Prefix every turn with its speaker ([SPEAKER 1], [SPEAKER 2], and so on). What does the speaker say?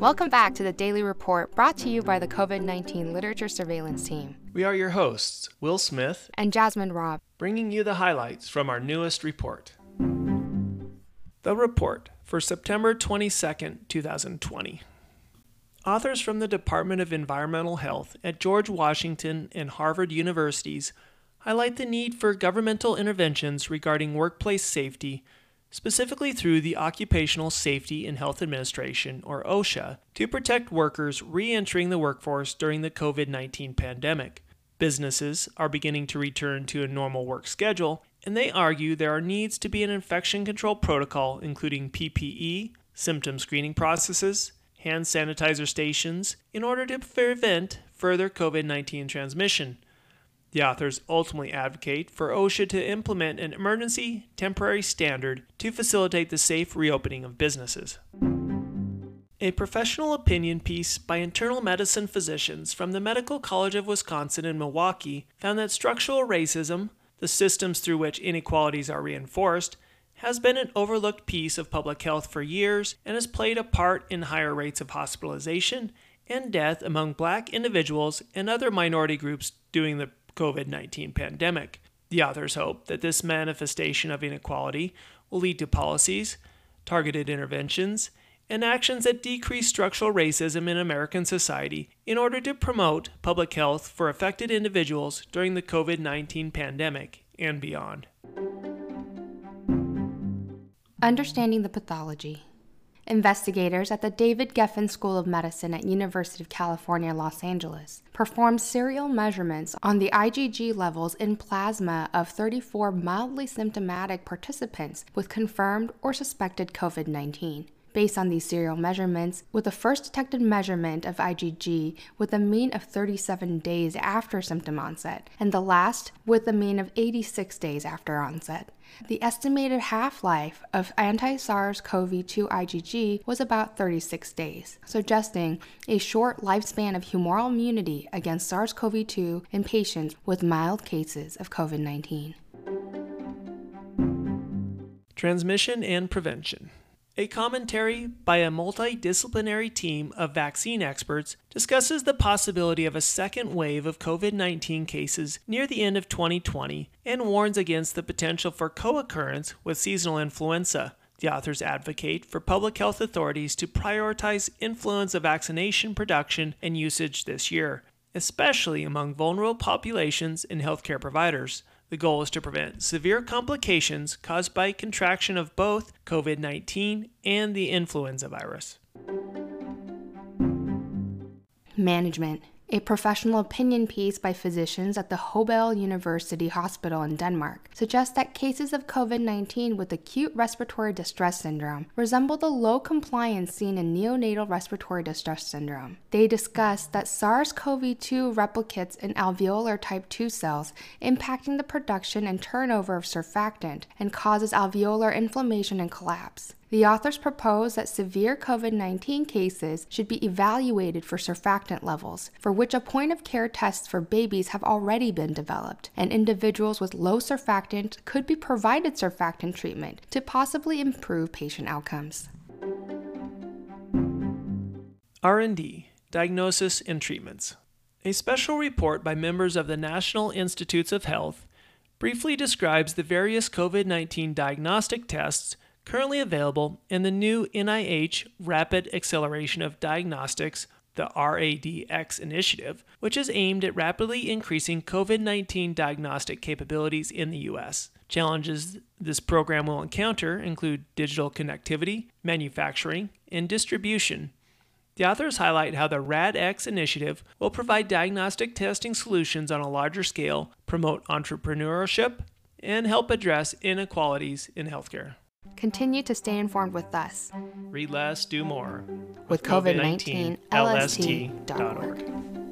[SPEAKER 1] Welcome back to the Daily Report brought to you by the COVID 19 Literature Surveillance Team.
[SPEAKER 2] We are your hosts, Will Smith
[SPEAKER 1] and Jasmine Robb,
[SPEAKER 2] bringing you the highlights from our newest report. The report for September 22, 2020. Authors from the Department of Environmental Health at George Washington and Harvard Universities highlight the need for governmental interventions regarding workplace safety, specifically through the Occupational Safety and Health Administration, or OSHA, to protect workers re entering the workforce during the COVID 19 pandemic. Businesses are beginning to return to a normal work schedule, and they argue there are needs to be an infection control protocol including PPE, symptom screening processes, hand sanitizer stations in order to prevent further COVID 19 transmission. The authors ultimately advocate for OSHA to implement an emergency temporary standard to facilitate the safe reopening of businesses. A professional opinion piece by internal medicine physicians from the Medical College of Wisconsin in Milwaukee found that structural racism, the systems through which inequalities are reinforced, has been an overlooked piece of public health for years and has played a part in higher rates of hospitalization and death among black individuals and other minority groups during the COVID 19 pandemic. The authors hope that this manifestation of inequality will lead to policies, targeted interventions, and actions that decrease structural racism in American society in order to promote public health for affected individuals during the COVID 19 pandemic and beyond.
[SPEAKER 1] Understanding the pathology. Investigators at the David Geffen School of Medicine at University of California, Los Angeles performed serial measurements on the IgG levels in plasma of 34 mildly symptomatic participants with confirmed or suspected COVID 19 based on these serial measurements, with the first detected measurement of IgG with a mean of 37 days after symptom onset, and the last with a mean of 86 days after onset. The estimated half life of anti SARS CoV 2 IgG was about 36 days, suggesting a short lifespan of humoral immunity against SARS CoV 2 in patients with mild cases of COVID 19.
[SPEAKER 2] Transmission and prevention. A commentary by a multidisciplinary team of vaccine experts discusses the possibility of a second wave of COVID 19 cases near the end of 2020 and warns against the potential for co occurrence with seasonal influenza. The authors advocate for public health authorities to prioritize influenza vaccination production and usage this year, especially among vulnerable populations and healthcare providers. The goal is to prevent severe complications caused by contraction of both COVID 19 and the influenza virus.
[SPEAKER 1] Management a professional opinion piece by physicians at the Hobel University Hospital in Denmark suggests that cases of COVID 19 with acute respiratory distress syndrome resemble the low compliance seen in neonatal respiratory distress syndrome. They discuss that SARS CoV 2 replicates in alveolar type 2 cells, impacting the production and turnover of surfactant and causes alveolar inflammation and collapse. The authors propose that severe COVID 19 cases should be evaluated for surfactant levels, for which a point of care tests for babies have already been developed, and individuals with low surfactant could be provided surfactant treatment to possibly improve patient outcomes.
[SPEAKER 2] R&D, diagnosis and treatments. A special report by members of the National Institutes of Health briefly describes the various COVID 19 diagnostic tests currently available in the new NIH Rapid Acceleration of Diagnostics, the RADX initiative, which is aimed at rapidly increasing COVID 19 diagnostic capabilities in the U.S. Challenges this program will encounter include digital connectivity, manufacturing, and distribution. The authors highlight how the RADX initiative will provide diagnostic testing solutions on a larger scale, promote entrepreneurship, and help address inequalities in healthcare.
[SPEAKER 1] Continue to stay informed with us.
[SPEAKER 2] Read less, do more.
[SPEAKER 1] With, COVID 19, LST.org.